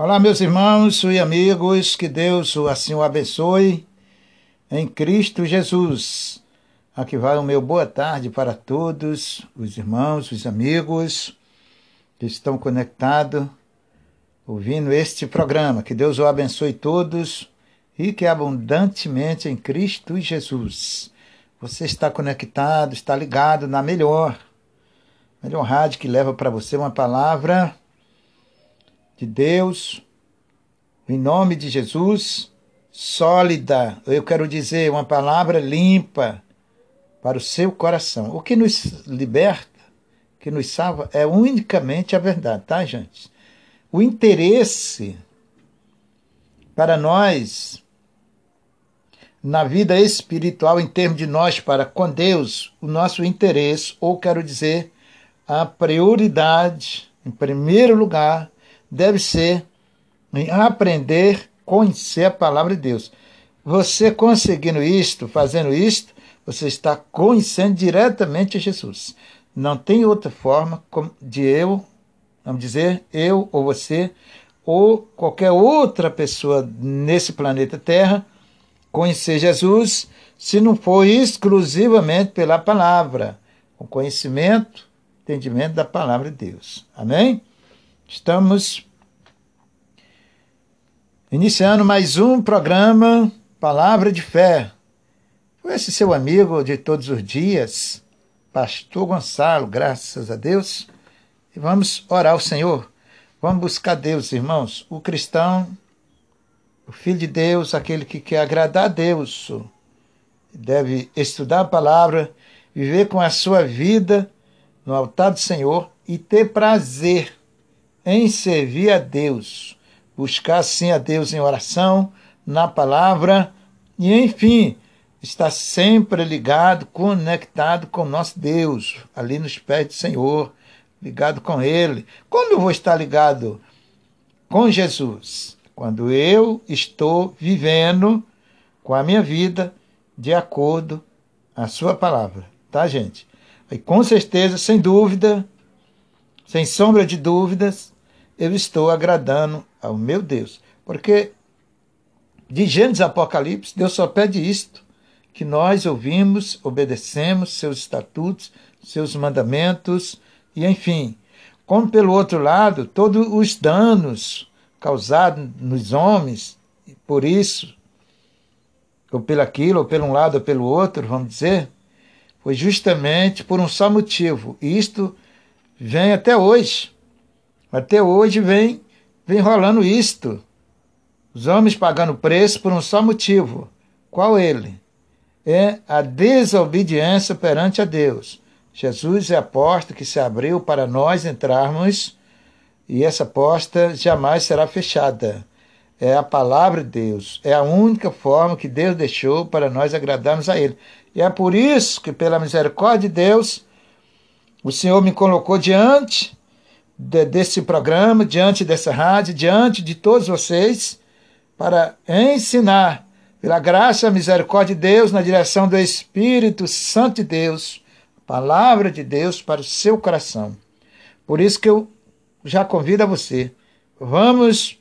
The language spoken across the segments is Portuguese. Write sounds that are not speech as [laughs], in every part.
Olá, meus irmãos e amigos, que Deus assim o abençoe em Cristo Jesus. Aqui vai o meu boa tarde para todos os irmãos, os amigos que estão conectados ouvindo este programa. Que Deus o abençoe todos e que abundantemente em Cristo Jesus. Você está conectado, está ligado na melhor, melhor rádio que leva para você uma palavra de Deus, em nome de Jesus, sólida, eu quero dizer, uma palavra limpa para o seu coração. O que nos liberta, que nos salva, é unicamente a verdade, tá, gente? O interesse para nós na vida espiritual, em termos de nós para com Deus, o nosso interesse, ou quero dizer, a prioridade, em primeiro lugar, deve ser em aprender, conhecer a palavra de Deus. Você conseguindo isto, fazendo isto, você está conhecendo diretamente a Jesus. Não tem outra forma de eu, vamos dizer, eu ou você, ou qualquer outra pessoa nesse planeta Terra, conhecer Jesus, se não for exclusivamente pela palavra, o conhecimento, entendimento da palavra de Deus. Amém? Estamos iniciando mais um programa Palavra de Fé. Com esse seu amigo de todos os dias, Pastor Gonçalo, graças a Deus. E vamos orar ao Senhor. Vamos buscar Deus, irmãos. O cristão, o filho de Deus, aquele que quer agradar a Deus, deve estudar a palavra, viver com a sua vida no altar do Senhor e ter prazer em servir a Deus, buscar sim a Deus em oração, na palavra e, enfim, estar sempre ligado, conectado com nosso Deus, ali nos pés do Senhor, ligado com Ele. Como eu vou estar ligado com Jesus? Quando eu estou vivendo com a minha vida de acordo a Sua palavra, tá, gente? E com certeza, sem dúvida, sem sombra de dúvidas, eu estou agradando ao meu Deus. Porque de Gênesis Apocalipse, Deus só pede isto: que nós ouvimos, obedecemos seus estatutos, seus mandamentos, e enfim. Como pelo outro lado, todos os danos causados nos homens, por isso, ou pelo aquilo, ou pelo um lado ou pelo outro, vamos dizer, foi justamente por um só motivo. E isto vem até hoje. Até hoje vem, vem rolando isto. Os homens pagando preço por um só motivo. Qual ele? É a desobediência perante a Deus. Jesus é a porta que se abriu para nós entrarmos e essa porta jamais será fechada. É a palavra de Deus. É a única forma que Deus deixou para nós agradarmos a Ele. E é por isso que, pela misericórdia de Deus, o Senhor me colocou diante de, desse programa, diante dessa rádio, diante de todos vocês, para ensinar, pela graça e misericórdia de Deus, na direção do Espírito Santo de Deus, a palavra de Deus para o seu coração. Por isso que eu já convido a você, vamos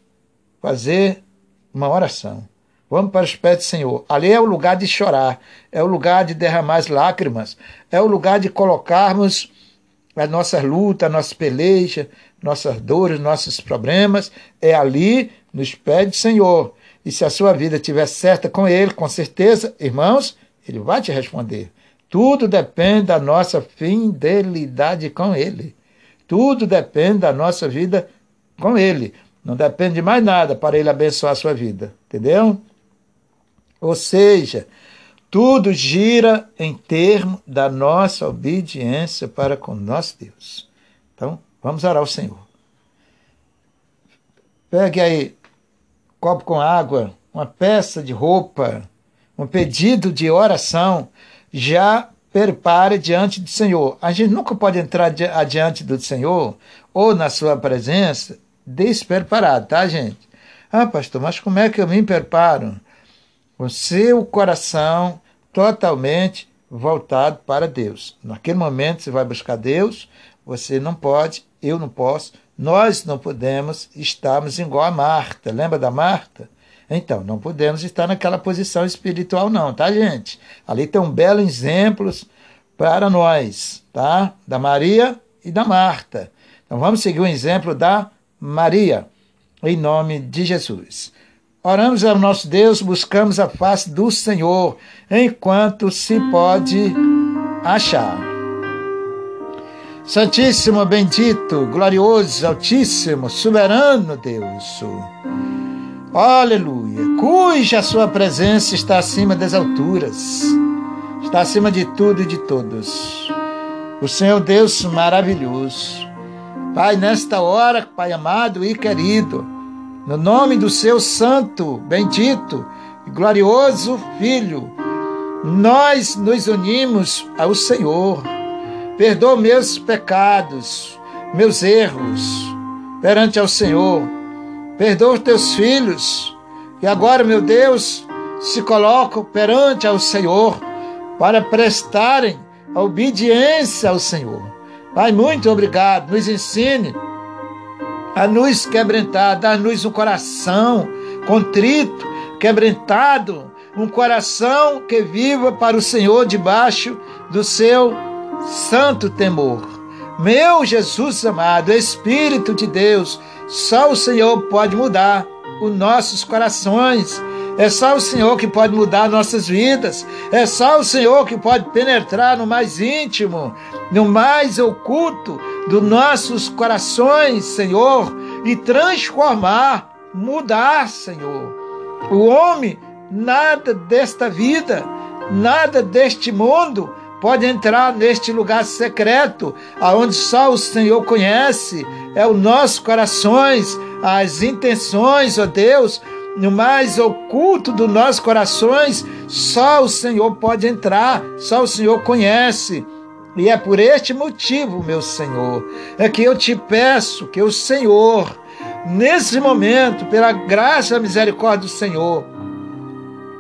fazer uma oração. Vamos para os pés do Senhor. Ali é o lugar de chorar, é o lugar de derramar as lágrimas, é o lugar de colocarmos as nossas lutas, nossas pelejas, nossas dores, nossos problemas, é ali nos pés do Senhor. E se a sua vida estiver certa com Ele, com certeza, irmãos, Ele vai te responder. Tudo depende da nossa fidelidade com Ele. Tudo depende da nossa vida com Ele. Não depende de mais nada para Ele abençoar a sua vida. Entendeu? Ou seja, tudo gira em termos da nossa obediência para com nosso Deus. Então, vamos orar ao Senhor. Pegue aí um copo com água, uma peça de roupa, um pedido de oração, já prepare diante do Senhor. A gente nunca pode entrar adiante do Senhor ou na sua presença despreparado, tá, gente? Ah, pastor, mas como é que eu me preparo? com seu coração totalmente voltado para Deus. Naquele momento você vai buscar Deus, você não pode, eu não posso, Nós não podemos estarmos igual a Marta. Lembra da Marta? Então, não podemos estar naquela posição espiritual, não, tá, gente? Ali tem um belo exemplo para nós, tá? Da Maria e da Marta. Então, vamos seguir o exemplo da Maria, em nome de Jesus. Oramos ao nosso Deus, buscamos a face do Senhor, enquanto se pode achar. Santíssimo, bendito, glorioso, altíssimo, soberano Deus. Aleluia. Cuja sua presença está acima das alturas, está acima de tudo e de todos. O Senhor Deus maravilhoso. Pai, nesta hora, Pai amado e querido, no nome do seu santo, bendito e glorioso Filho, nós nos unimos ao Senhor. Perdoa meus pecados, meus erros perante ao Senhor Perdoa os teus filhos, e agora, meu Deus, se colocam perante ao Senhor para prestarem obediência ao Senhor. Pai, muito obrigado. Nos ensine a nos quebrantar, dar-nos um coração contrito, quebrantado, um coração que viva para o Senhor debaixo do seu santo temor. Meu Jesus amado, Espírito de Deus, só o Senhor pode mudar os nossos corações. É só o Senhor que pode mudar nossas vidas. É só o Senhor que pode penetrar no mais íntimo, no mais oculto dos nossos corações, Senhor, e transformar, mudar, Senhor. O homem, nada desta vida, nada deste mundo pode entrar neste lugar secreto, aonde só o Senhor conhece, é o nosso corações, as intenções, ó Deus, no mais oculto dos nossos corações, só o Senhor pode entrar, só o Senhor conhece. E é por este motivo, meu Senhor, é que eu te peço que o Senhor, nesse momento, pela graça e misericórdia do Senhor,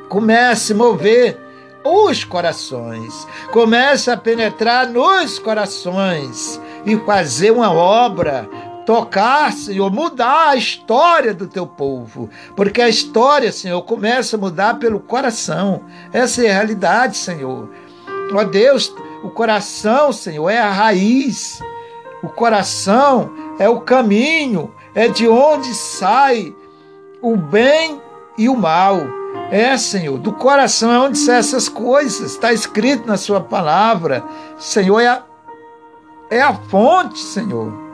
comece a mover os corações. Começa a penetrar nos corações e fazer uma obra tocar, Senhor, mudar a história do teu povo, porque a história, Senhor, começa a mudar pelo coração. Essa é a realidade, Senhor. Ó Deus, o coração, Senhor, é a raiz. O coração é o caminho, é de onde sai o bem e o mal. É, Senhor, do coração é onde saem essas coisas. Está escrito na Sua palavra. Senhor, é a, é a fonte, Senhor.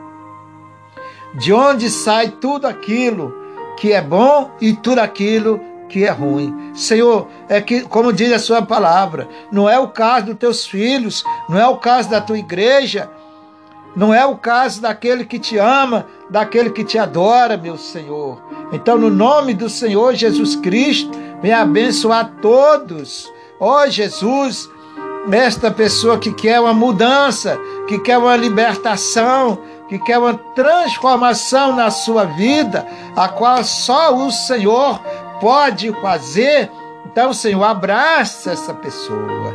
De onde sai tudo aquilo que é bom e tudo aquilo que é ruim. Senhor, é que, como diz a Sua palavra, não é o caso dos teus filhos, não é o caso da tua igreja, não é o caso daquele que te ama, daquele que te adora, meu Senhor. Então, no nome do Senhor Jesus Cristo, venha abençoar todos. Ó oh, Jesus, esta pessoa que quer uma mudança, que quer uma libertação, que quer uma transformação na sua vida, a qual só o Senhor pode fazer. Então, Senhor, abraça essa pessoa.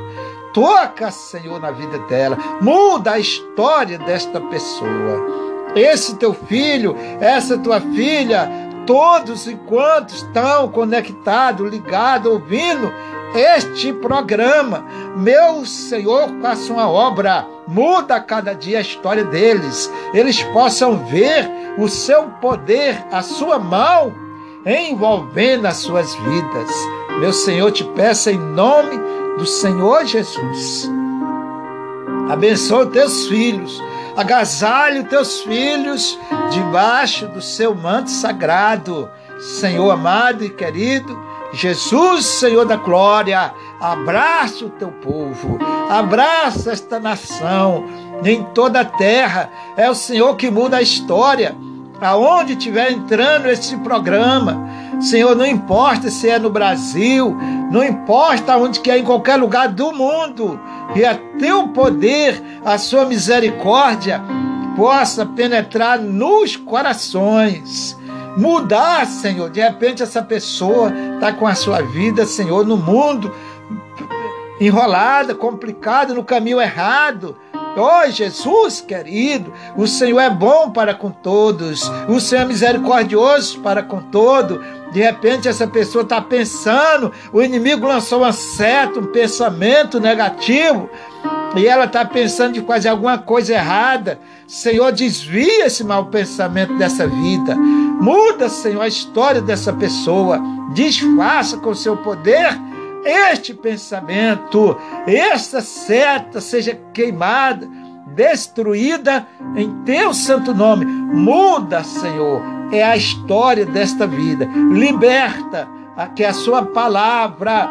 Toca, Senhor, na vida dela. Muda a história desta pessoa. Esse teu filho, essa tua filha, todos enquanto estão conectados, ligados, ouvindo este programa. Meu Senhor, faça uma obra, muda cada dia a história deles. Eles possam ver o seu poder, a sua mão envolvendo as suas vidas. Meu Senhor, te peço em nome do Senhor Jesus. Abençoa teus filhos agasalhe teus filhos debaixo do seu manto sagrado. Senhor amado e querido, Jesus, Senhor da glória, abraça o teu povo, abraça esta nação em toda a terra. É o Senhor que muda a história. Aonde estiver entrando esse programa, Senhor, não importa se é no Brasil, não importa onde que é, em qualquer lugar do mundo, e a teu poder, a sua misericórdia possa penetrar nos corações. Mudar, Senhor. De repente, essa pessoa está com a sua vida, Senhor, no mundo, enrolada, complicada, no caminho errado. Oh, Jesus querido, o Senhor é bom para com todos, o Senhor é misericordioso para com todo. De repente, essa pessoa está pensando, o inimigo lançou uma seta, um pensamento negativo, e ela está pensando de fazer alguma coisa errada. Senhor, desvia esse mau pensamento dessa vida. Muda, Senhor, a história dessa pessoa. Desfaça com o seu poder este pensamento, esta seta seja queimada, destruída em teu santo nome. Muda, Senhor, é a história desta vida. Liberta que a sua palavra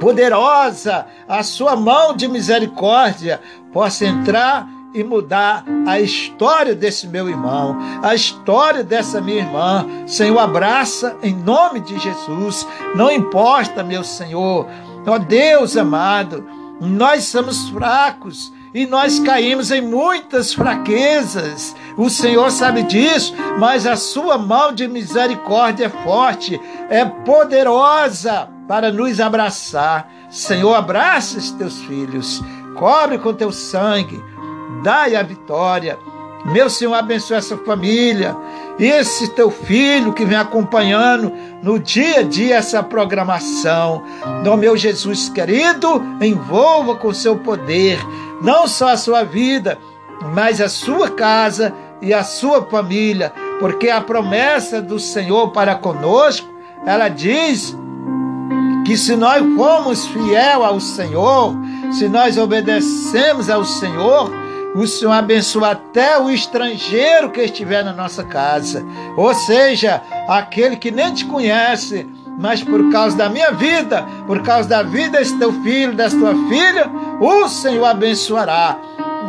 poderosa, a sua mão de misericórdia possa entrar e mudar a história desse meu irmão, a história dessa minha irmã. Senhor, abraça em nome de Jesus. Não importa, meu Senhor. Ó Deus amado, nós somos fracos e nós caímos em muitas fraquezas. O Senhor sabe disso, mas a sua mão de misericórdia é forte, é poderosa para nos abraçar. Senhor, abraça os teus filhos, cobre com teu sangue dai a vitória. Meu Senhor, abençoe essa família, esse teu filho que vem acompanhando no dia a dia essa programação. No meu Jesus querido, envolva com seu poder, não só a sua vida, mas a sua casa e a sua família, porque a promessa do Senhor para conosco, ela diz que se nós formos fiel ao Senhor, se nós obedecemos ao Senhor, o Senhor abençoa até o estrangeiro que estiver na nossa casa. Ou seja, aquele que nem te conhece, mas por causa da minha vida, por causa da vida desse teu filho, dessa tua filha, o Senhor abençoará.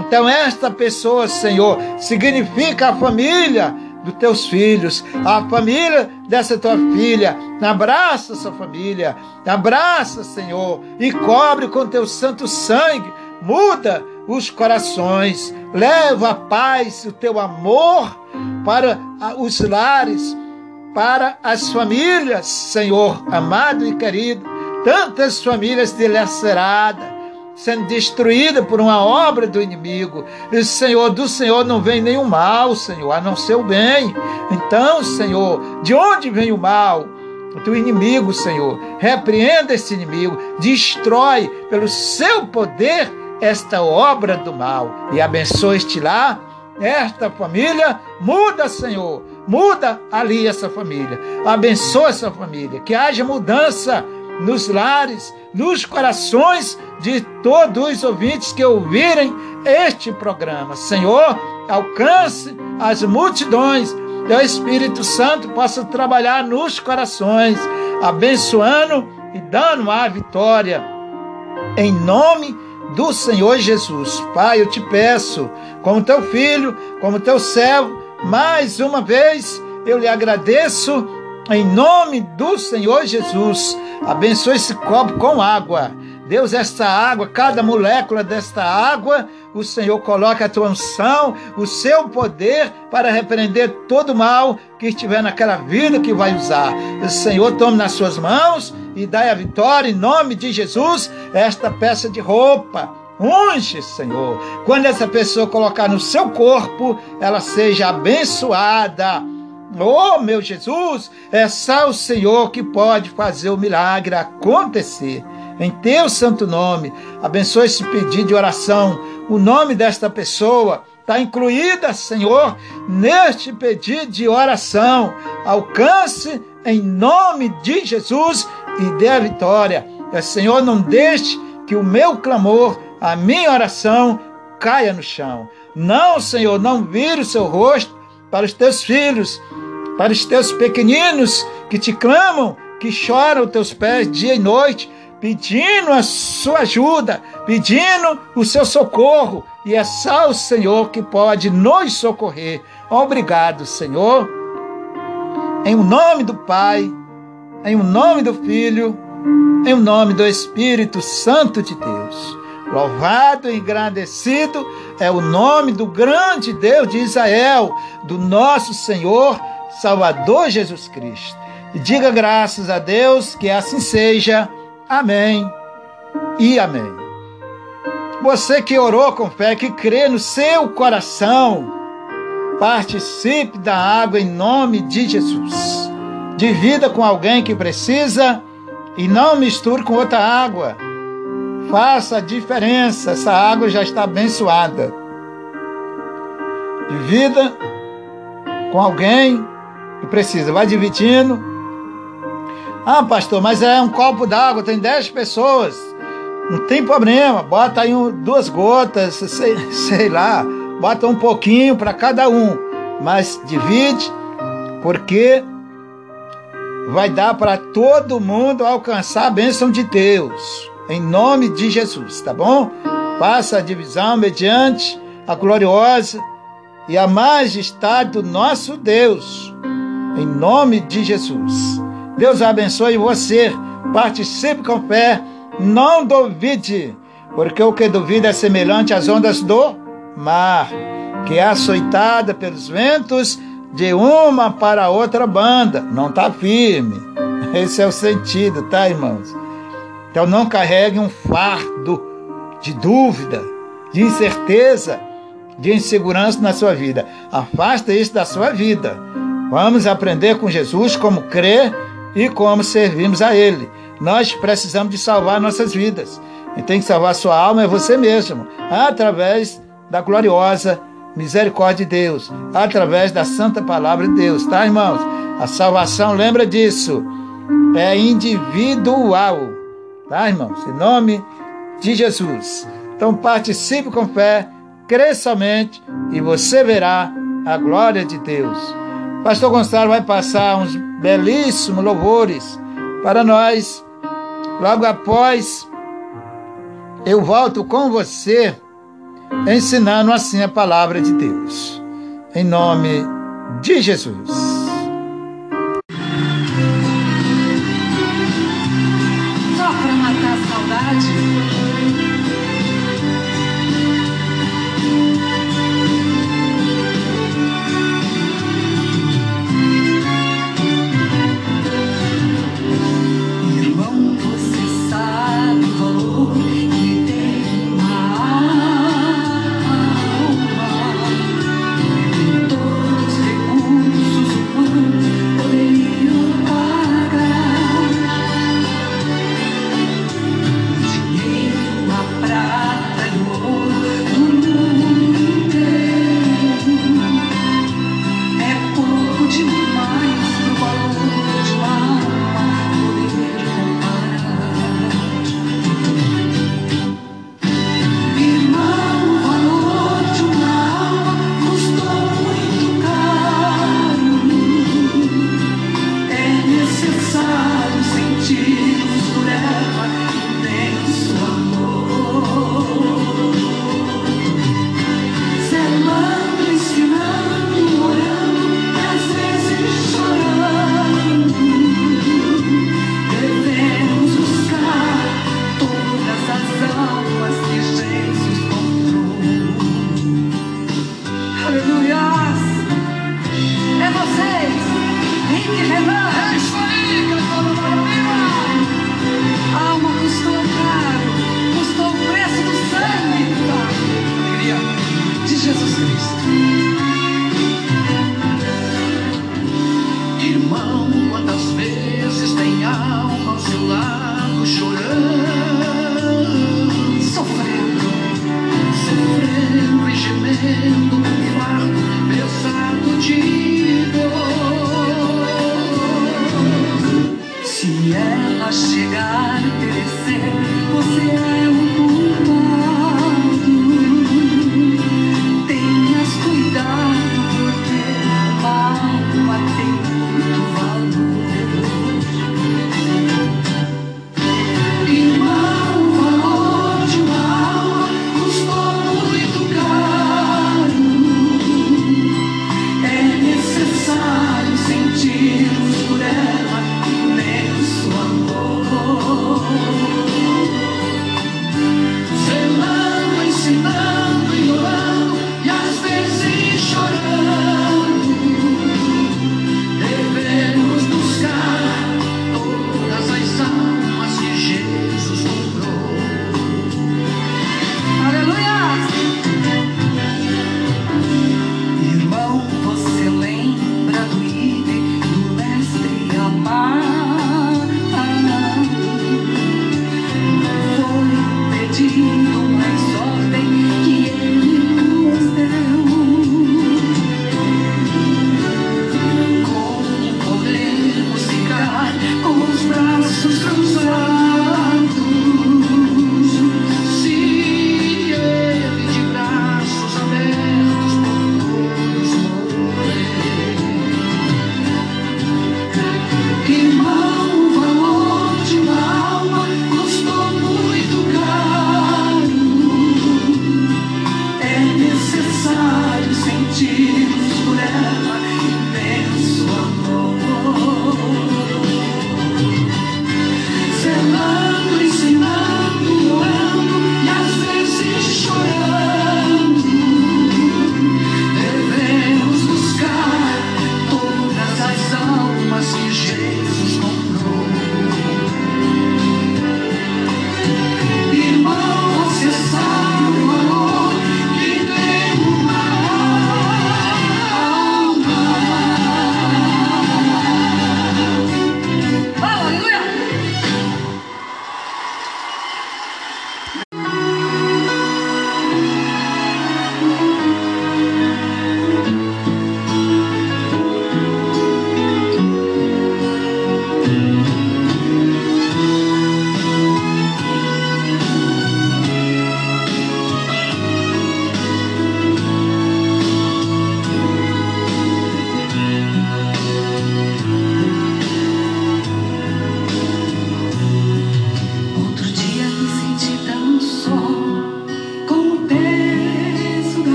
Então, esta pessoa, Senhor, significa a família dos teus filhos, a família dessa tua filha. Abraça essa família, abraça, Senhor, e cobre com teu santo sangue. Muda os corações, leva a paz, o teu amor para os lares, para as famílias, Senhor amado e querido. Tantas famílias dilaceradas, sendo destruídas por uma obra do inimigo. E, Senhor, do Senhor não vem nenhum mal, Senhor, a não ser o bem. Então, Senhor, de onde vem o mal? do inimigo, Senhor. Repreenda esse inimigo, destrói pelo seu poder esta obra do mal e abençoe-te lá, esta família. Muda, Senhor, muda ali essa família. Abençoa essa família, que haja mudança nos lares, nos corações de todos os ouvintes que ouvirem este programa. Senhor, alcance as multidões, que o Espírito Santo possa trabalhar nos corações, abençoando e dando a vitória. Em nome do Senhor Jesus. Pai, eu te peço, como teu filho, como teu servo, mais uma vez eu lhe agradeço em nome do Senhor Jesus. Abençoe esse copo com água. Deus, esta água, cada molécula desta água, o Senhor coloca a tua unção, o seu poder para repreender todo mal que estiver naquela vida que vai usar. O Senhor tome nas suas mãos e dai a vitória em nome de Jesus esta peça de roupa. Unge, Senhor. Quando essa pessoa colocar no seu corpo, ela seja abençoada. Oh, meu Jesus, é só o Senhor que pode fazer o milagre acontecer em teu santo nome. Abençoe esse pedido de oração. O nome desta pessoa está incluída, Senhor, neste pedido de oração. Alcance em nome de Jesus e dê a vitória. É, Senhor, não deixe que o meu clamor, a minha oração caia no chão. Não, Senhor, não vire o seu rosto para os teus filhos, para os teus pequeninos que te clamam, que choram teus pés dia e noite pedindo a sua ajuda, pedindo o seu socorro, e é só o Senhor que pode nos socorrer. Obrigado, Senhor. Em o nome do Pai, em o nome do Filho, em o nome do Espírito Santo de Deus. Louvado e engrandecido é o nome do grande Deus de Israel, do nosso Senhor Salvador Jesus Cristo. E diga graças a Deus que assim seja. Amém e amém. Você que orou com fé, que crê no seu coração, participe da água em nome de Jesus. Divida com alguém que precisa e não misture com outra água. Faça a diferença, essa água já está abençoada. Divida com alguém que precisa, vai dividindo. Ah, pastor, mas é um copo d'água, tem 10 pessoas. Não tem problema, bota aí um, duas gotas, sei, [laughs] sei lá, bota um pouquinho para cada um, mas divide, porque vai dar para todo mundo alcançar a bênção de Deus, em nome de Jesus, tá bom? Faça a divisão mediante a gloriosa e a majestade do nosso Deus, em nome de Jesus. Deus abençoe você, participe com fé não duvide, porque o que duvida é semelhante às ondas do mar, que é açoitada pelos ventos de uma para outra banda. Não está firme. Esse é o sentido, tá, irmãos? Então não carregue um fardo de dúvida, de incerteza, de insegurança na sua vida. Afasta isso da sua vida. Vamos aprender com Jesus como crer e como servimos a Ele. Nós precisamos de salvar nossas vidas. E tem que salvar sua alma é você mesmo, através da gloriosa misericórdia de Deus, através da santa palavra de Deus, tá, irmãos? A salvação, lembra disso, é individual, tá, irmãos? Em nome de Jesus. Então participe com fé, crê somente e você verá a glória de Deus. Pastor Gonçalo vai passar uns belíssimos louvores para nós Logo após, eu volto com você, ensinando assim a palavra de Deus. Em nome de Jesus.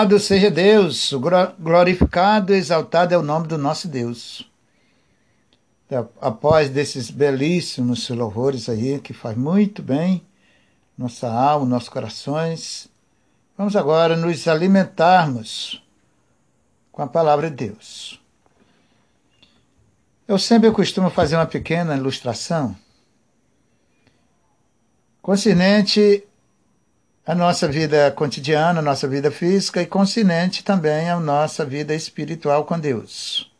Louvado seja Deus, glorificado e exaltado é o nome do nosso Deus. Após desses belíssimos louvores aí, que faz muito bem nossa alma, nossos corações, vamos agora nos alimentarmos com a palavra de Deus. Eu sempre costumo fazer uma pequena ilustração concernente a nossa vida cotidiana, a nossa vida física e consciente também a nossa vida espiritual com Deus.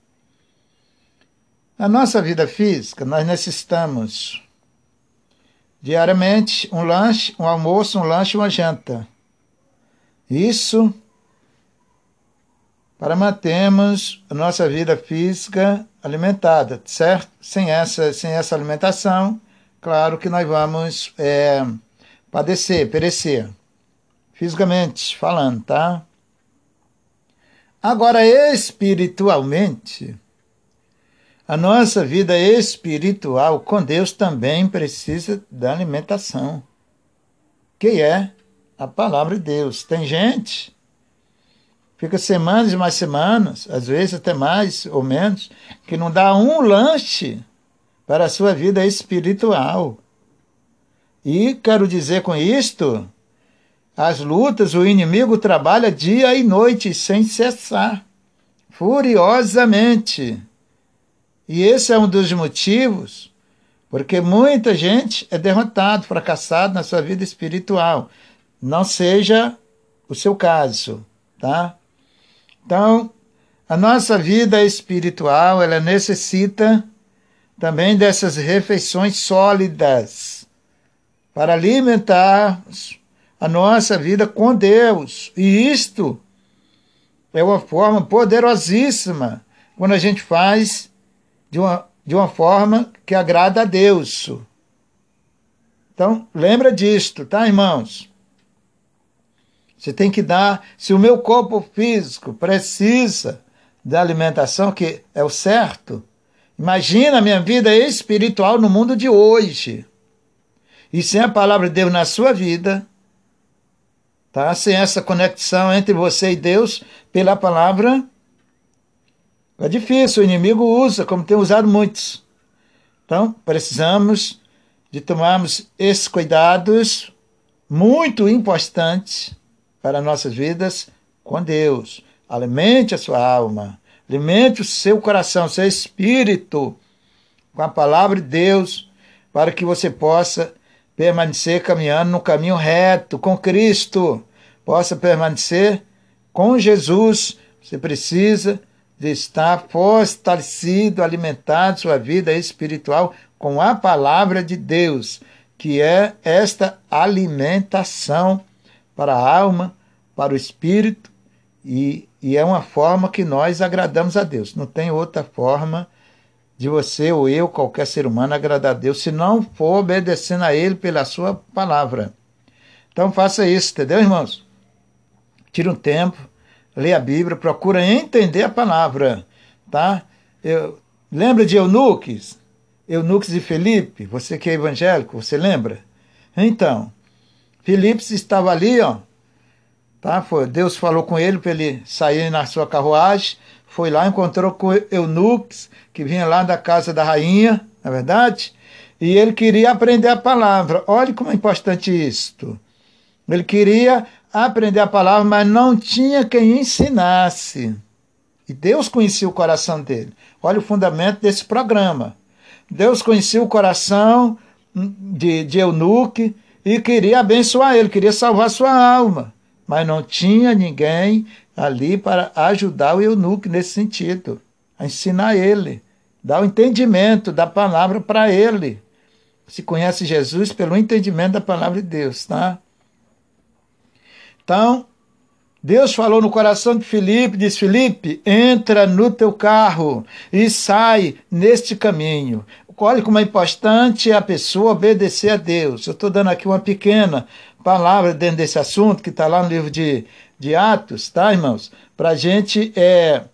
Na nossa vida física, nós necessitamos diariamente um lanche, um almoço, um lanche uma janta. Isso para mantermos a nossa vida física alimentada, certo? Sem essa, sem essa alimentação, claro que nós vamos é, padecer, perecer fisicamente falando, tá? Agora, espiritualmente, a nossa vida espiritual com Deus também precisa da alimentação, que é a palavra de Deus. Tem gente fica semanas e mais semanas, às vezes até mais ou menos, que não dá um lanche para a sua vida espiritual. E quero dizer com isto as lutas, o inimigo trabalha dia e noite sem cessar, furiosamente. E esse é um dos motivos porque muita gente é derrotado, fracassado na sua vida espiritual. Não seja o seu caso, tá? Então, a nossa vida espiritual, ela necessita também dessas refeições sólidas para alimentar a nossa vida com Deus. E isto é uma forma poderosíssima quando a gente faz de uma, de uma forma que agrada a Deus. Então, lembra disto, tá, irmãos? Você tem que dar, se o meu corpo físico precisa da alimentação, que é o certo, imagina a minha vida espiritual no mundo de hoje. E sem a palavra de Deus na sua vida, Tá? Sem essa conexão entre você e Deus pela palavra, é difícil. O inimigo usa, como tem usado muitos. Então, precisamos de tomarmos esses cuidados muito importantes para nossas vidas com Deus. Alimente a sua alma, alimente o seu coração, seu espírito com a palavra de Deus, para que você possa permanecer caminhando no caminho reto com Cristo, possa permanecer com Jesus, você precisa de estar fortalecido, alimentado sua vida espiritual com a palavra de Deus, que é esta alimentação para a alma, para o espírito, e, e é uma forma que nós agradamos a Deus. Não tem outra forma de você ou eu, qualquer ser humano, agradar a Deus, se não for obedecendo a Ele pela Sua palavra. Então faça isso, entendeu, irmãos? Tire um tempo, leia a Bíblia, procura entender a palavra, tá? Eu, lembra de Eunuques? Eunuques e Felipe? Você que é evangélico, você lembra? Então, Felipe estava ali, ó, tá? Foi, Deus falou com ele para ele sair na sua carruagem, foi lá, encontrou com eunuques, que vinha lá da casa da rainha, na é verdade? E ele queria aprender a palavra. Olha como é importante isto. Ele queria aprender a palavra, mas não tinha quem ensinasse. E Deus conhecia o coração dele. Olha o fundamento desse programa. Deus conhecia o coração de, de Eunuque e queria abençoar ele, queria salvar sua alma. Mas não tinha ninguém ali para ajudar o eunuco nesse sentido, a ensinar ele, dar o entendimento da palavra para ele. Se conhece Jesus pelo entendimento da palavra de Deus, tá? Então, Deus falou no coração de Filipe, diz: Filipe, entra no teu carro e sai neste caminho. Olha como é importante a pessoa obedecer a Deus. Eu estou dando aqui uma pequena palavra dentro desse assunto que está lá no livro de de Atos, tá, irmãos? Para a gente é,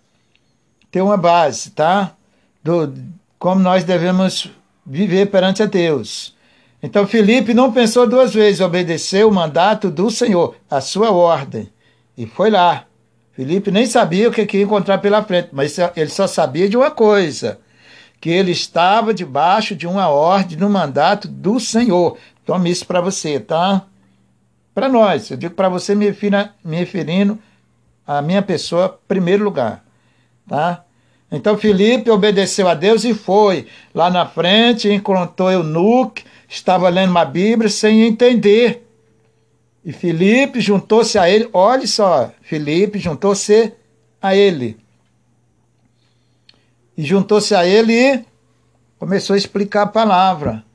ter uma base, tá? Do, como nós devemos viver perante a Deus. Então Felipe não pensou duas vezes, obedeceu o mandato do Senhor, a sua ordem. E foi lá. Felipe nem sabia o que ia encontrar pela frente, mas ele só sabia de uma coisa: que ele estava debaixo de uma ordem, no mandato do Senhor. Tome isso para você, tá? Para nós, eu digo para você me, me referindo à minha pessoa, primeiro lugar, tá? Então Felipe obedeceu a Deus e foi lá na frente, encontrou Eunuque, estava lendo uma Bíblia sem entender. E Felipe juntou-se a ele, olhe só, Felipe juntou-se a ele. E juntou-se a ele e começou a explicar a palavra.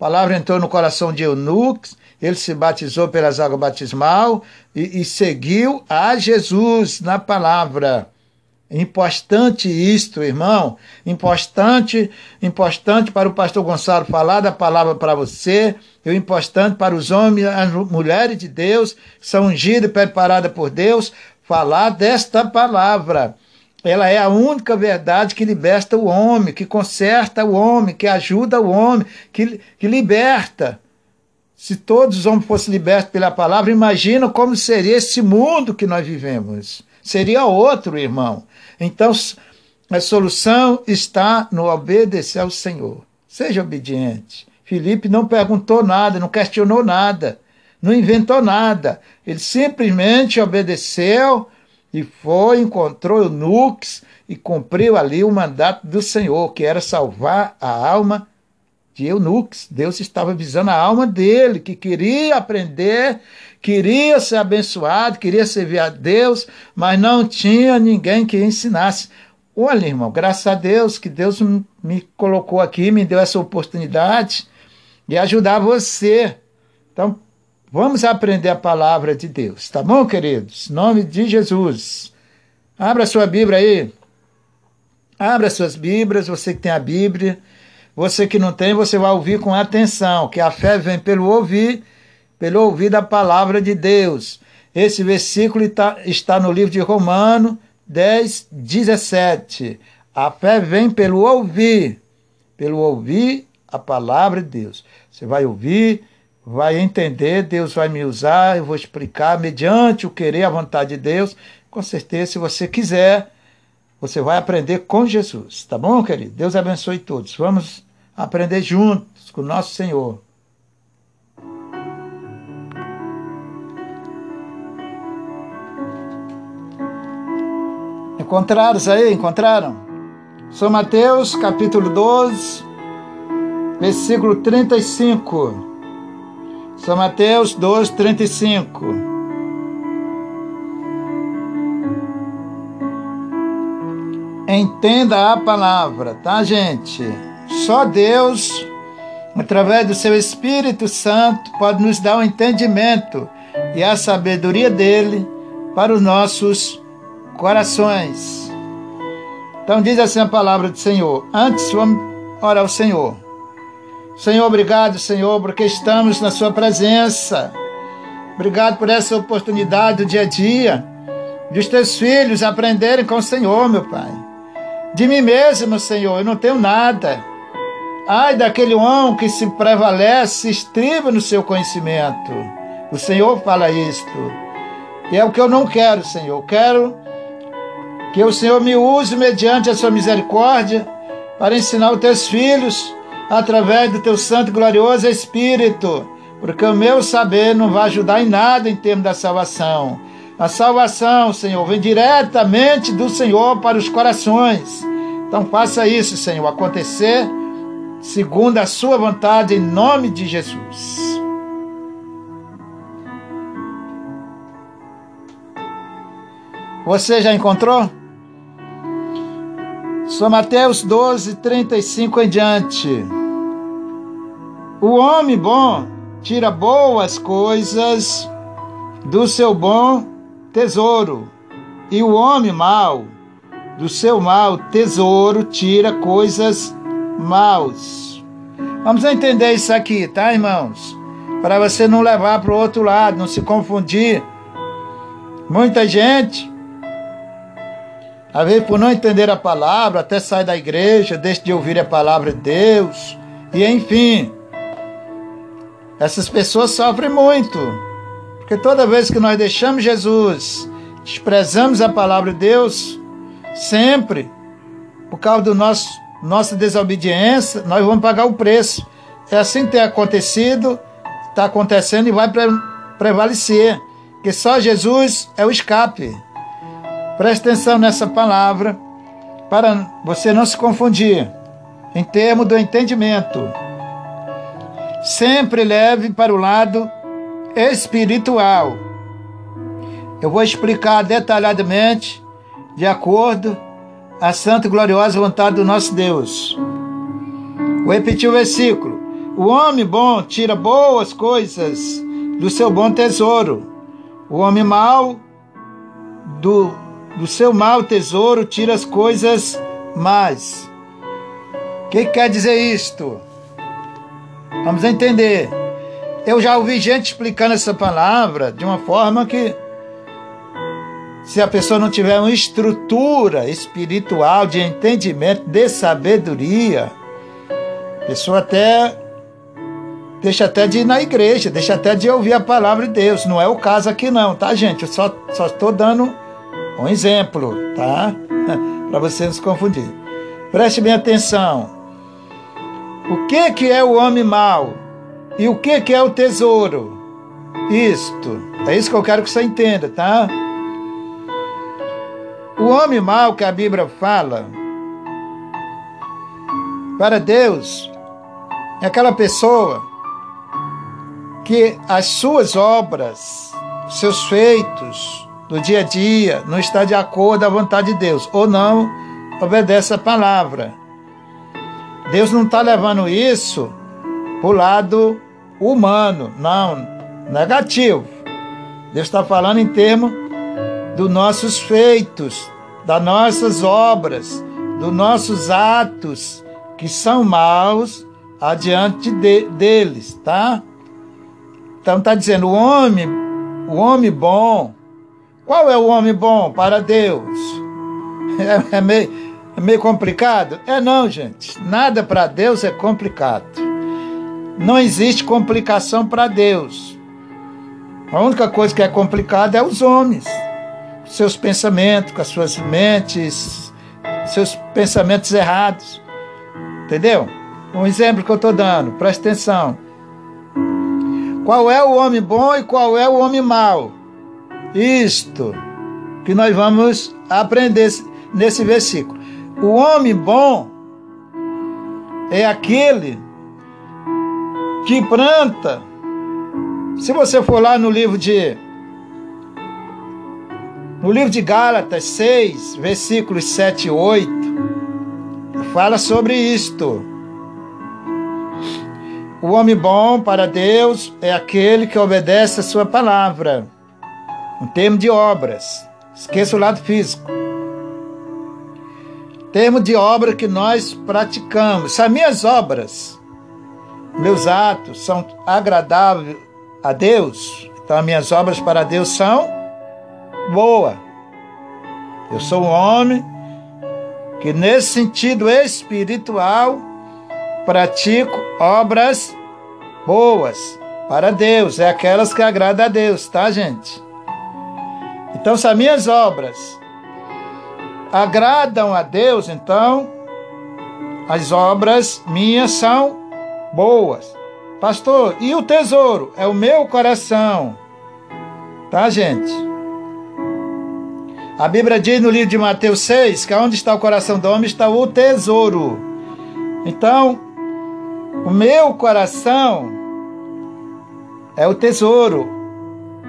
Palavra entrou no coração de Eunuques, ele se batizou pelas águas batismal e, e seguiu a Jesus na palavra. Importante isto, irmão. Importante, importante para o pastor Gonçalo falar da palavra para você. E importante para os homens, as mulheres de Deus, são ungidas e preparadas por Deus, falar desta palavra. Ela é a única verdade que liberta o homem, que conserta o homem, que ajuda o homem, que, que liberta. Se todos os homens fossem libertos pela palavra, imagina como seria esse mundo que nós vivemos. Seria outro, irmão. Então, a solução está no obedecer ao Senhor. Seja obediente. Felipe não perguntou nada, não questionou nada, não inventou nada. Ele simplesmente obedeceu e foi, encontrou eunuques e cumpriu ali o mandato do Senhor, que era salvar a alma de eunuques. Deus estava visando a alma dele, que queria aprender queria ser abençoado, queria servir a Deus, mas não tinha ninguém que ensinasse. Olha, irmão, graças a Deus que Deus me colocou aqui, me deu essa oportunidade de ajudar você. Então, vamos aprender a palavra de Deus, tá bom, queridos? Nome de Jesus. Abra sua Bíblia aí. Abra suas Bíblias, você que tem a Bíblia. Você que não tem, você vai ouvir com atenção, que a fé vem pelo ouvir pelo ouvir da palavra de Deus. Esse versículo está, está no livro de Romano 10, 17. A fé vem pelo ouvir, pelo ouvir a palavra de Deus. Você vai ouvir, vai entender, Deus vai me usar, eu vou explicar mediante o querer, a vontade de Deus. Com certeza, se você quiser, você vai aprender com Jesus. Tá bom, querido? Deus abençoe todos. Vamos aprender juntos com o nosso Senhor. Encontraram isso aí? Encontraram? São Mateus, capítulo 12, versículo 35. São Mateus 12, 35. Entenda a palavra, tá, gente? Só Deus, através do seu Espírito Santo, pode nos dar o um entendimento e a sabedoria dele para os nossos corações. Então diz assim a palavra do Senhor. Antes vamos orar ao Senhor. Senhor, obrigado, Senhor, porque estamos na Sua presença. Obrigado por essa oportunidade do dia a dia, de os teus filhos aprenderem com o Senhor, meu Pai. De mim mesmo, Senhor, eu não tenho nada. Ai daquele homem que se prevalece, se estriba no seu conhecimento. O Senhor fala isto. E é o que eu não quero, Senhor. Quero que o Senhor me use mediante a sua misericórdia para ensinar os teus filhos através do teu santo e glorioso Espírito, porque o meu saber não vai ajudar em nada em termos da salvação. A salvação, Senhor, vem diretamente do Senhor para os corações. Então faça isso, Senhor, acontecer segundo a sua vontade, em nome de Jesus. Você já encontrou? São Mateus 12, 35 em diante. O homem bom tira boas coisas do seu bom tesouro, e o homem mau do seu mau tesouro tira coisas maus. Vamos entender isso aqui, tá, irmãos? Para você não levar para o outro lado, não se confundir. Muita gente às vezes, por não entender a palavra, até sai da igreja, deixa de ouvir a palavra de Deus. E enfim, essas pessoas sofrem muito. Porque toda vez que nós deixamos Jesus desprezamos a palavra de Deus sempre por causa do nosso nossa desobediência, nós vamos pagar o preço. É assim que tem acontecido, está acontecendo e vai prevalecer. Que só Jesus é o escape. Preste atenção nessa palavra para você não se confundir em termos do entendimento. Sempre leve para o lado espiritual. Eu vou explicar detalhadamente, de acordo a santa e gloriosa vontade do nosso Deus. Vou repetir o versículo. O homem bom tira boas coisas do seu bom tesouro. O homem mau do, do seu mau tesouro tira as coisas más. O que quer dizer isto? Vamos entender. Eu já ouvi gente explicando essa palavra de uma forma que se a pessoa não tiver uma estrutura espiritual de entendimento, de sabedoria, a pessoa até deixa até de ir na igreja, deixa até de ouvir a palavra de Deus. Não é o caso aqui não, tá, gente? Eu só só estou dando um exemplo, tá? [laughs] Para você não se confundir. Preste bem atenção. O que que é o homem mau? E o que que é o tesouro? Isto. É isso que eu quero que você entenda, tá? O homem mau que a Bíblia fala, para Deus, é aquela pessoa que as suas obras, seus feitos do dia a dia não está de acordo à vontade de Deus, ou não obedece a palavra. Deus não está levando isso para o lado humano, não, negativo. Deus está falando em termos dos nossos feitos, das nossas obras, dos nossos atos que são maus adiante de, deles, tá? Então está dizendo o homem, o homem bom. Qual é o homem bom para Deus? É, [laughs] é meio, é meio complicado? É não, gente. Nada para Deus é complicado. Não existe complicação para Deus. A única coisa que é complicada é os homens seus pensamentos, com as suas mentes, seus pensamentos errados. Entendeu? Um exemplo que eu estou dando, presta atenção. Qual é o homem bom e qual é o homem mau? Isto que nós vamos aprender nesse versículo. O homem bom é aquele que planta. Se você for lá no livro de no livro de Gálatas 6, versículos 7 e 8, fala sobre isto. O homem bom para Deus é aquele que obedece a sua palavra, em termo de obras. Esqueça o lado físico. Termo de obra que nós praticamos. Se as minhas obras, meus atos são agradáveis a Deus, então as minhas obras para Deus são boa. Eu sou um homem que, nesse sentido espiritual, pratico obras boas para Deus, é aquelas que agradam a Deus, tá, gente? Então, se as minhas obras agradam a Deus, então as obras minhas são boas. Pastor, e o tesouro? É o meu coração. Tá, gente? A Bíblia diz no livro de Mateus 6 que onde está o coração do homem está o tesouro. Então, o meu coração é o tesouro.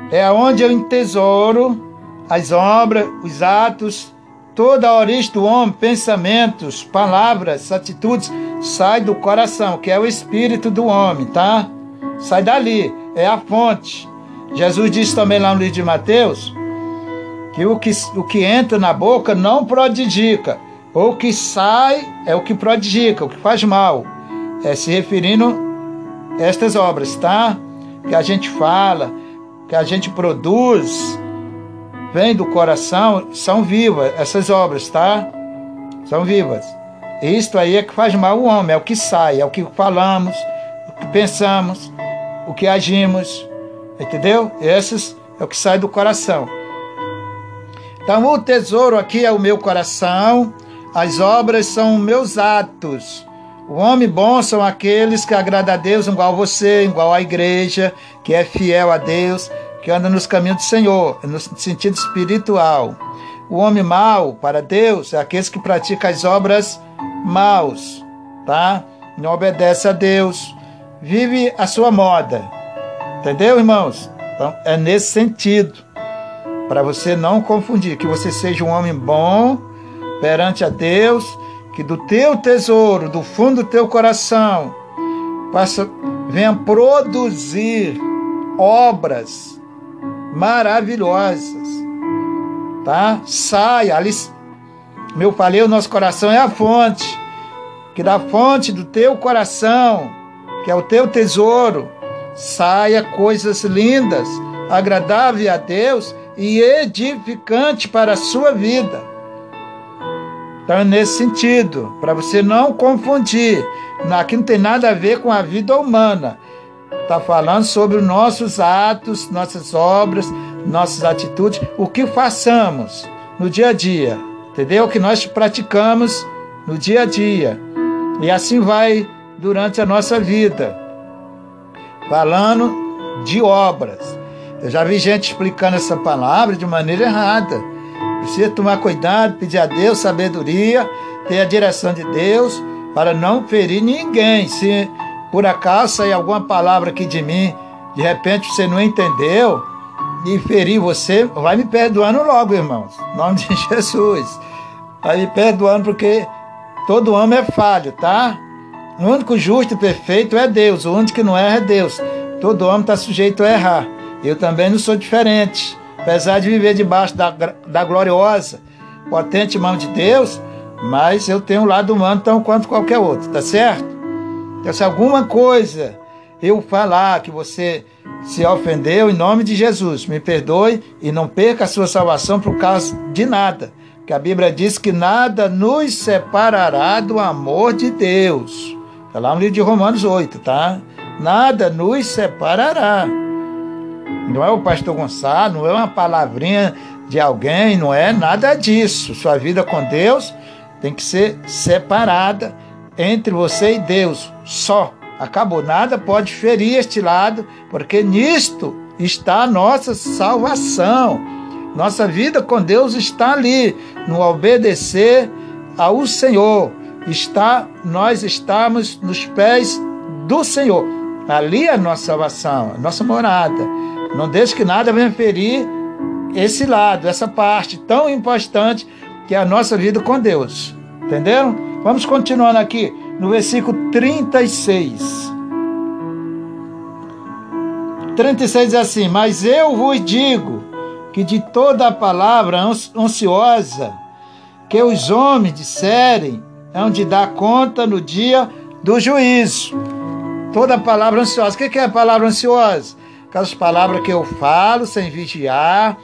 É aonde eu entesouro as obras, os atos, toda a origem do homem, pensamentos, palavras, atitudes, sai do coração, que é o espírito do homem, tá? Sai dali, é a fonte. Jesus disse também lá no livro de Mateus que o que, o que entra na boca não prodigica, o que sai é o que prodigica, o que faz mal. É se referindo a estas obras, tá? Que a gente fala, que a gente produz, vem do coração, são vivas essas obras, tá? São vivas. Isto aí é que faz mal o homem, é o que sai, é o que falamos, o que pensamos, o que agimos, entendeu? Esses é o que sai do coração. Então, o tesouro aqui é o meu coração, as obras são meus atos. O homem bom são aqueles que agradam a Deus, igual você, igual a igreja, que é fiel a Deus, que anda nos caminhos do Senhor, no sentido espiritual. O homem mau para Deus é aqueles que praticam as obras maus, tá? Não obedece a Deus, vive a sua moda. Entendeu, irmãos? Então, é nesse sentido, para você não confundir, que você seja um homem bom perante a Deus, que do teu tesouro, do fundo do teu coração, venha produzir obras maravilhosas, tá? Saia, ali, meu falei, o nosso coração é a fonte, que da fonte do teu coração, que é o teu tesouro, saia coisas lindas, agradáveis a Deus e edificante para a sua vida. Então, nesse sentido, para você não confundir, aqui não tem nada a ver com a vida humana. Está falando sobre os nossos atos, nossas obras, nossas atitudes, o que façamos no dia a dia, entendeu? O que nós praticamos no dia a dia. E assim vai durante a nossa vida. Falando de obras. Eu já vi gente explicando essa palavra de maneira errada. Precisa tomar cuidado, pedir a Deus sabedoria, ter a direção de Deus para não ferir ninguém. Se por acaso sair alguma palavra aqui de mim, de repente você não entendeu e ferir você, vai me perdoando logo, irmãos. Em nome de [laughs] Jesus. Vai me perdoando porque todo homem é falho, tá? O único justo e perfeito é Deus, o único que não erra é Deus. Todo homem está sujeito a errar. Eu também não sou diferente. Apesar de viver debaixo da, da gloriosa, potente mão de Deus, mas eu tenho um lado humano tão quanto qualquer outro, tá certo? Então, se alguma coisa eu falar que você se ofendeu, em nome de Jesus, me perdoe e não perca a sua salvação por causa de nada. Que a Bíblia diz que nada nos separará do amor de Deus. Está lá no livro de Romanos 8, tá? Nada nos separará. Não é o pastor Gonçalo, não é uma palavrinha de alguém, não é nada disso. Sua vida com Deus tem que ser separada entre você e Deus, só. Acabou, nada pode ferir este lado, porque nisto está a nossa salvação. Nossa vida com Deus está ali, no obedecer ao Senhor. Está, nós estamos nos pés do Senhor. Ali é a nossa salvação, a nossa morada. Não deixe que nada venha ferir esse lado, essa parte tão importante que é a nossa vida com Deus. Entenderam? Vamos continuando aqui no versículo 36. 36 diz assim: Mas eu vos digo que de toda a palavra ansiosa que os homens disserem, é onde dá conta no dia do juízo. Toda palavra ansiosa. O que é a palavra ansiosa? Aquelas palavras que eu falo sem vigiar,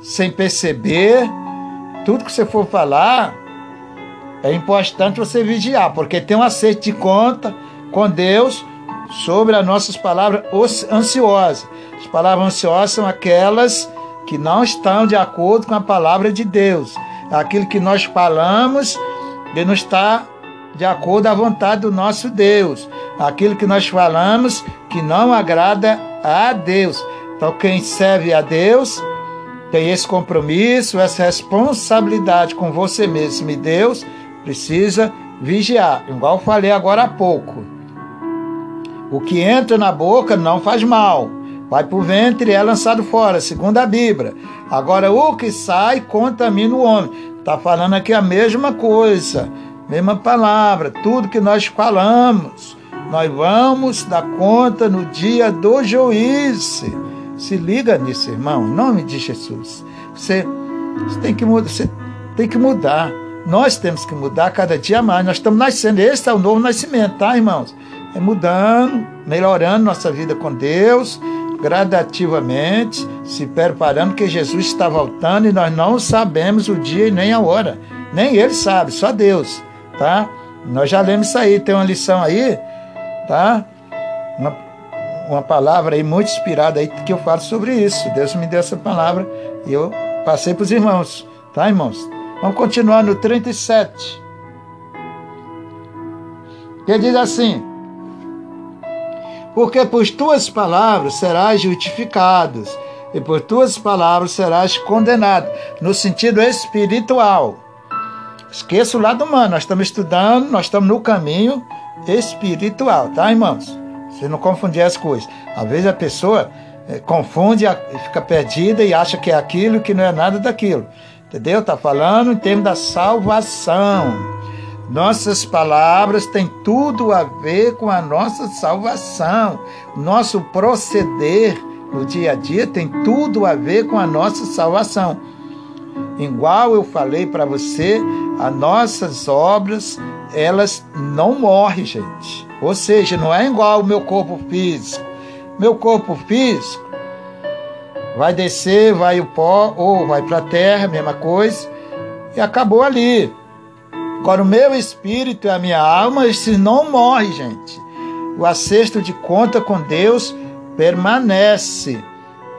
sem perceber. Tudo que você for falar, é importante você vigiar, porque tem um acerto de conta com Deus sobre as nossas palavras ansiosas. As palavras ansiosas são aquelas que não estão de acordo com a palavra de Deus. Aquilo que nós falamos não está de acordo à vontade do nosso Deus. Aquilo que nós falamos que não agrada a Deus. Então, quem serve a Deus tem esse compromisso, essa responsabilidade com você mesmo e Deus precisa vigiar. Igual falei agora há pouco. O que entra na boca não faz mal. Vai para o ventre e é lançado fora, segundo a Bíblia. Agora, o que sai contamina o homem. Está falando aqui a mesma coisa, mesma palavra. Tudo que nós falamos, nós vamos dar conta no dia do juízo. Se liga nisso, irmão, em nome de Jesus. Você, você tem que. Você tem que mudar. Nós temos que mudar cada dia mais. Nós estamos nascendo. Esse é o novo nascimento, tá, irmãos? É mudando, melhorando nossa vida com Deus, gradativamente, se preparando, que Jesus está voltando e nós não sabemos o dia e nem a hora. Nem Ele sabe, só Deus, tá? Nós já lemos isso aí. Tem uma lição aí, tá? Uma, uma palavra aí muito inspirada aí que eu falo sobre isso. Deus me deu essa palavra e eu passei para os irmãos, tá, irmãos? Vamos continuar no 37. Que diz assim: Porque por tuas palavras serás justificados, e por tuas palavras serás condenado, no sentido espiritual. Esqueça o lado humano, nós estamos estudando, nós estamos no caminho espiritual, tá, irmãos? Você não confundir as coisas. Às vezes a pessoa é, confunde e fica perdida e acha que é aquilo que não é nada daquilo. Entendeu? Está falando em termos da salvação. Nossas palavras têm tudo a ver com a nossa salvação. Nosso proceder no dia a dia tem tudo a ver com a nossa salvação. Igual eu falei para você, as nossas obras, elas não morrem, gente. Ou seja, não é igual o meu corpo físico. Meu corpo físico vai descer, vai o pó, ou vai para a terra, mesma coisa, e acabou ali. Agora, o meu espírito e a minha alma, esses não morrem, gente. O acerto de conta com Deus permanece.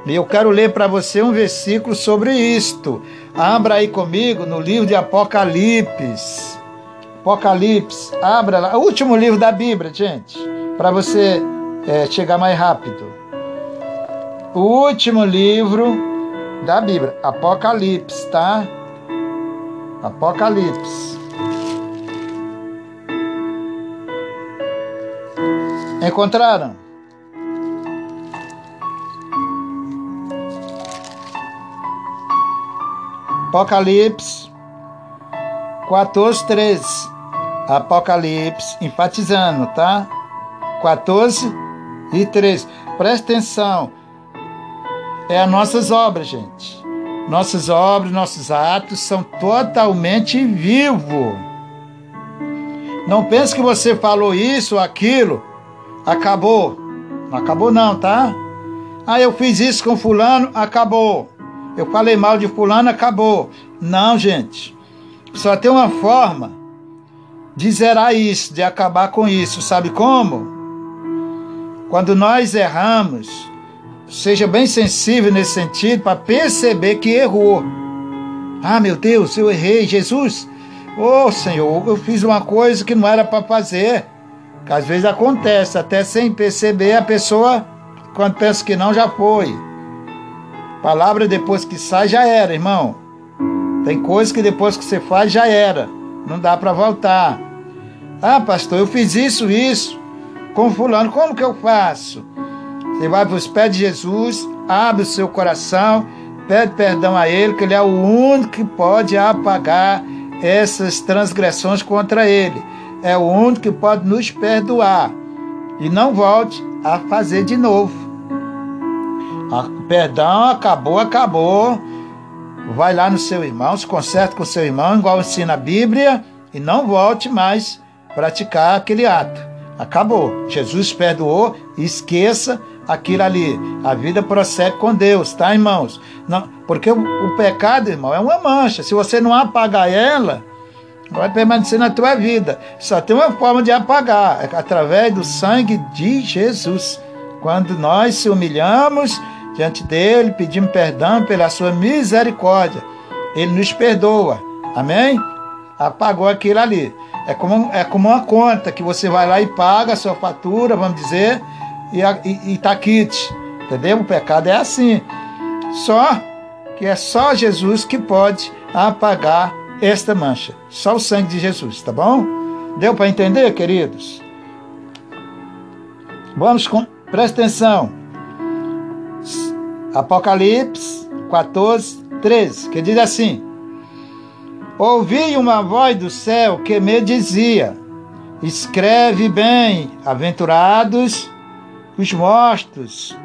E eu quero ler para você um versículo sobre isto. Abra aí comigo no livro de Apocalipse. Apocalipse, abra lá. O último livro da Bíblia, gente, para você é, chegar mais rápido. O último livro da Bíblia, Apocalipse, tá? Apocalipse. Encontraram? Apocalipse 14, 13. Apocalipse, enfatizando, tá? 14 e 13. Presta atenção. É as nossas obras, gente. Nossas obras, nossos atos são totalmente vivos. Não pense que você falou isso aquilo, acabou. Não acabou não, tá? Ah, eu fiz isso com fulano, acabou. Eu falei mal de fulano, acabou. Não, gente. Só tem uma forma de zerar isso, de acabar com isso. Sabe como? Quando nós erramos, seja bem sensível nesse sentido para perceber que errou. Ah, meu Deus, eu errei, Jesus. Oh, Senhor, eu fiz uma coisa que não era para fazer. Que às vezes acontece, até sem perceber, a pessoa, quando pensa que não, já foi. Palavra depois que sai, já era, irmão. Tem coisa que depois que você faz já era. Não dá para voltar. Ah, pastor, eu fiz isso, isso com fulano. Como que eu faço? Você vai para os pés de Jesus, abre o seu coração, pede perdão a Ele, que Ele é o único que pode apagar essas transgressões contra Ele. É o único que pode nos perdoar. E não volte a fazer de novo. Perdão acabou, acabou vai lá no seu irmão, se conserte com o seu irmão, igual ensina a Bíblia, e não volte mais praticar aquele ato. Acabou. Jesus perdoou, esqueça aquilo ali. A vida prossegue com Deus, tá, irmãos? Não, porque o, o pecado, irmão, é uma mancha. Se você não apagar ela, vai permanecer na tua vida. Só tem uma forma de apagar, é através do sangue de Jesus. Quando nós se humilhamos diante dele, pedimos perdão pela sua misericórdia. Ele nos perdoa. Amém? Apagou aquilo ali. É como, é como uma conta que você vai lá e paga a sua fatura, vamos dizer, e está quite. Entendeu? O pecado é assim. Só que é só Jesus que pode apagar esta mancha. Só o sangue de Jesus, tá bom? Deu para entender, queridos? Vamos com. Presta atenção. Apocalipse 14, 13, que diz assim: Ouvi uma voz do céu que me dizia: Escreve bem, aventurados os mortos,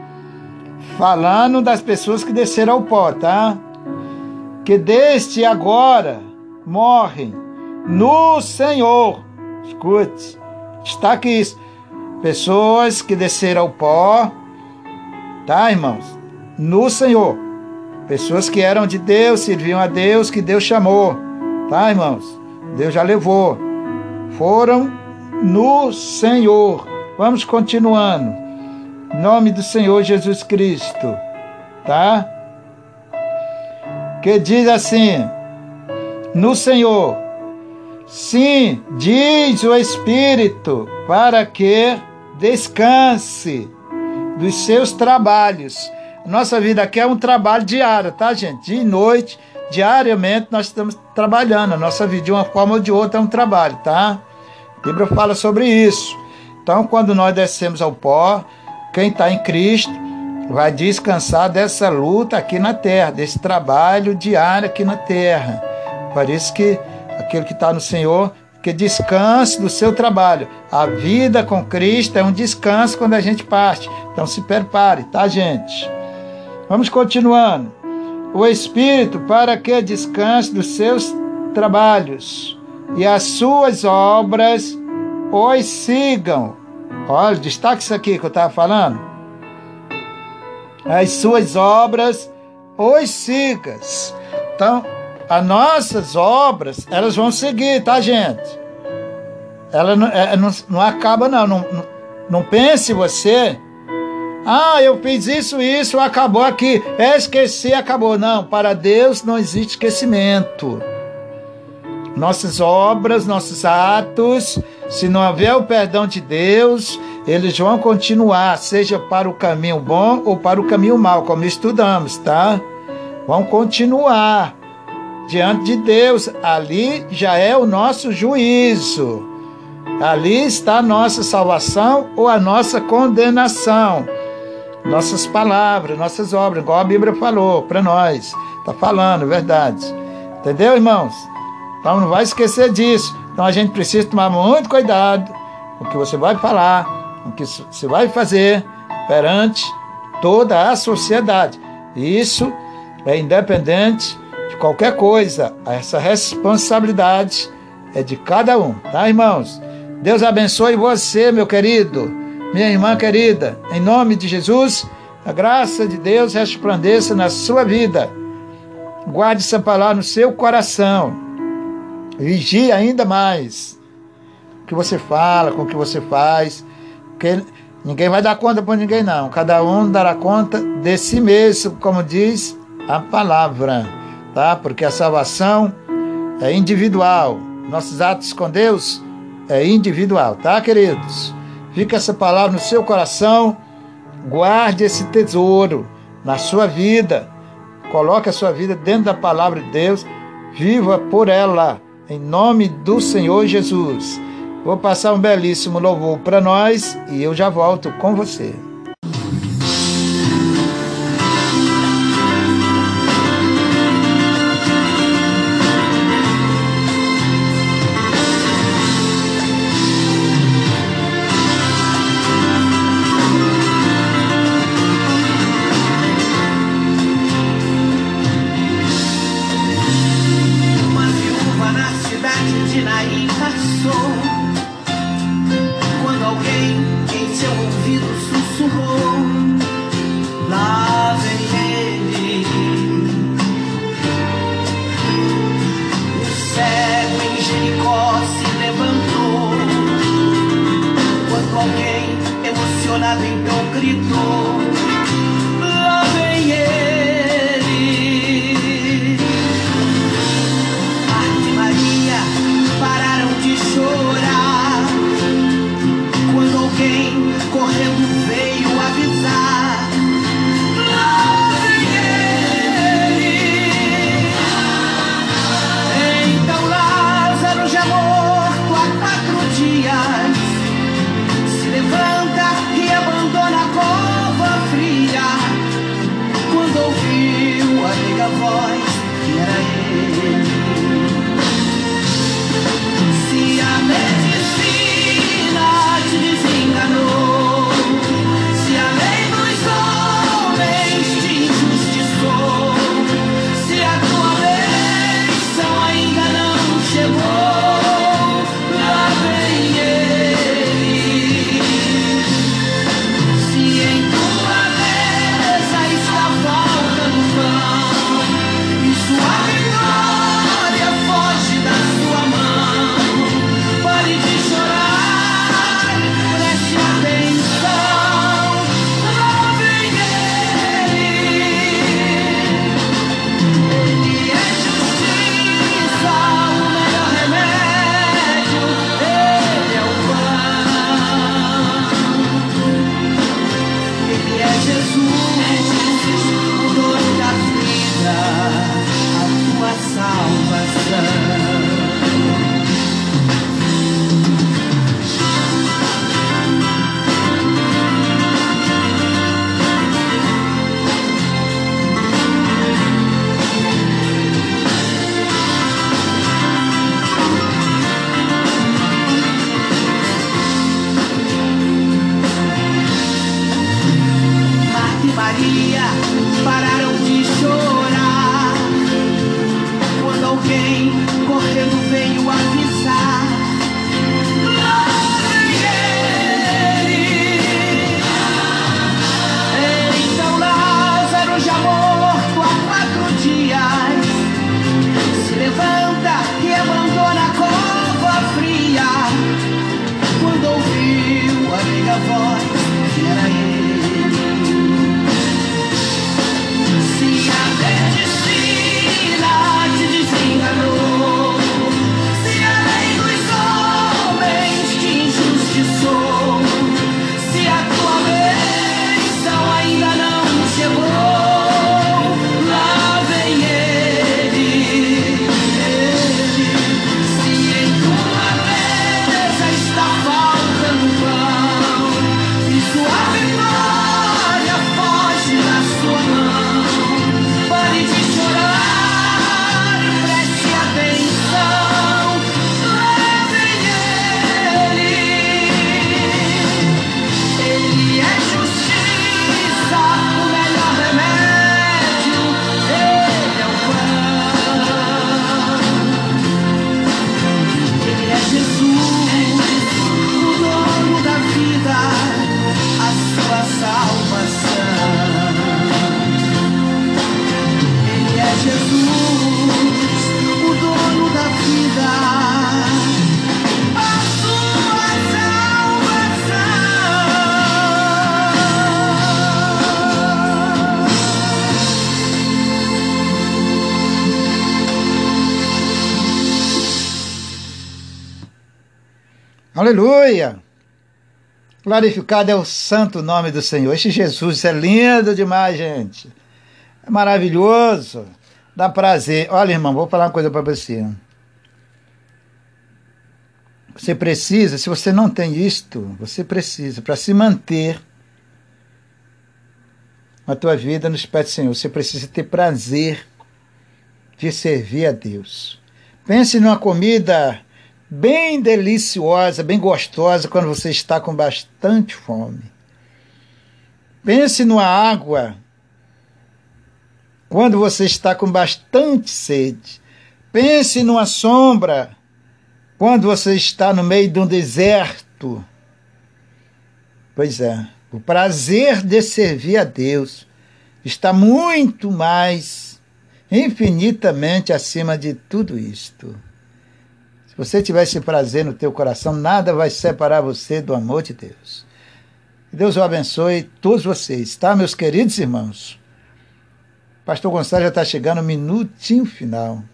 falando das pessoas que desceram ao pó, tá? Que deste agora morrem no Senhor. Escute, está aqui isso. Pessoas que desceram ao pó, tá, irmãos? no Senhor. Pessoas que eram de Deus, serviam a Deus, que Deus chamou. Tá, irmãos? Deus já levou. Foram no Senhor. Vamos continuando. Em nome do Senhor Jesus Cristo. Tá? que diz assim: No Senhor, sim, diz o Espírito, para que descanse dos seus trabalhos. Nossa vida aqui é um trabalho diário, tá, gente? De noite, diariamente nós estamos trabalhando. A nossa vida, de uma forma ou de outra, é um trabalho, tá? A Bíblia fala sobre isso. Então, quando nós descemos ao pó, quem está em Cristo vai descansar dessa luta aqui na terra, desse trabalho diário aqui na terra. Por isso que aquele que está no Senhor, que descanse do seu trabalho. A vida com Cristo é um descanso quando a gente parte. Então se prepare, tá, gente? Vamos continuando. O Espírito para que descanse dos seus trabalhos e as suas obras os sigam. Olha, destaque isso aqui que eu estava falando as suas obras os sigas. Então, as nossas obras, elas vão seguir, tá, gente? Ela não, é, não, não acaba, não. não. Não pense você, ah, eu fiz isso, isso, acabou aqui. É, esqueci, acabou. Não, para Deus não existe esquecimento. Nossas obras, nossos atos, se não houver o perdão de Deus, eles vão continuar, seja para o caminho bom ou para o caminho mau, como estudamos, tá? Vão continuar diante de Deus. Ali já é o nosso juízo. Ali está a nossa salvação ou a nossa condenação. Nossas palavras, nossas obras, igual a Bíblia falou para nós. Está falando, verdade. Entendeu, irmãos? Então não vai esquecer disso. Então a gente precisa tomar muito cuidado com o que você vai falar, o que você vai fazer perante toda a sociedade. Isso é independente de qualquer coisa. Essa responsabilidade é de cada um, tá, irmãos? Deus abençoe você, meu querido, minha irmã querida. Em nome de Jesus, a graça de Deus resplandeça na sua vida. Guarde essa palavra no seu coração. Vigie ainda mais o que você fala, com o que você faz porque ninguém vai dar conta por ninguém, não. Cada um dará conta de si mesmo, como diz a palavra, tá? Porque a salvação é individual. Nossos atos com Deus é individual, tá, queridos? Fica essa palavra no seu coração. Guarde esse tesouro na sua vida. Coloque a sua vida dentro da palavra de Deus. Viva por ela, em nome do Senhor Jesus. Vou passar um belíssimo louvor para nós e eu já volto com você. Aleluia! Glorificado é o santo nome do Senhor. Este Jesus é lindo demais, gente. É maravilhoso. Dá prazer. Olha, irmão, vou falar uma coisa para você. Você precisa, se você não tem isto, você precisa, para se manter a tua vida nos pés do Senhor, você precisa ter prazer de servir a Deus. Pense numa comida bem deliciosa, bem gostosa quando você está com bastante fome. Pense numa água quando você está com bastante sede. Pense numa sombra quando você está no meio de um deserto. Pois é, o prazer de servir a Deus está muito mais, infinitamente acima de tudo isto. Se você tiver esse prazer no teu coração, nada vai separar você do amor de Deus. Deus o abençoe todos vocês, tá, meus queridos irmãos? Pastor Gonçalo já está chegando no minutinho final.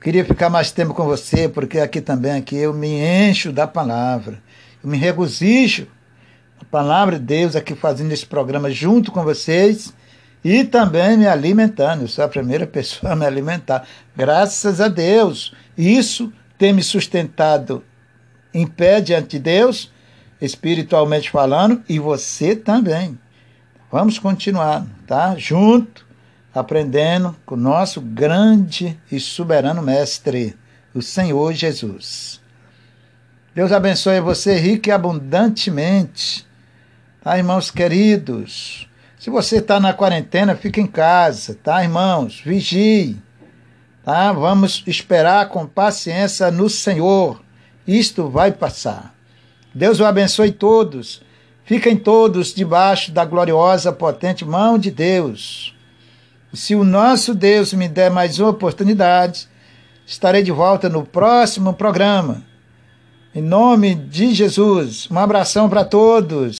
Queria ficar mais tempo com você, porque aqui também aqui eu me encho da palavra. Eu me regozijo a palavra de Deus aqui fazendo esse programa junto com vocês e também me alimentando. Eu sou a primeira pessoa a me alimentar. Graças a Deus. Isso tem me sustentado em pé diante de Deus, espiritualmente falando, e você também. Vamos continuar, tá? Junto, aprendendo com o nosso grande e soberano Mestre, o Senhor Jesus. Deus abençoe você rico e abundantemente. Tá, irmãos queridos? Se você está na quarentena, fique em casa, tá, irmãos? Vigie. Tá? Vamos esperar com paciência no Senhor. Isto vai passar. Deus o abençoe todos. Fiquem todos debaixo da gloriosa, potente mão de Deus. Se o nosso Deus me der mais uma oportunidade, estarei de volta no próximo programa. Em nome de Jesus, um abração para todos.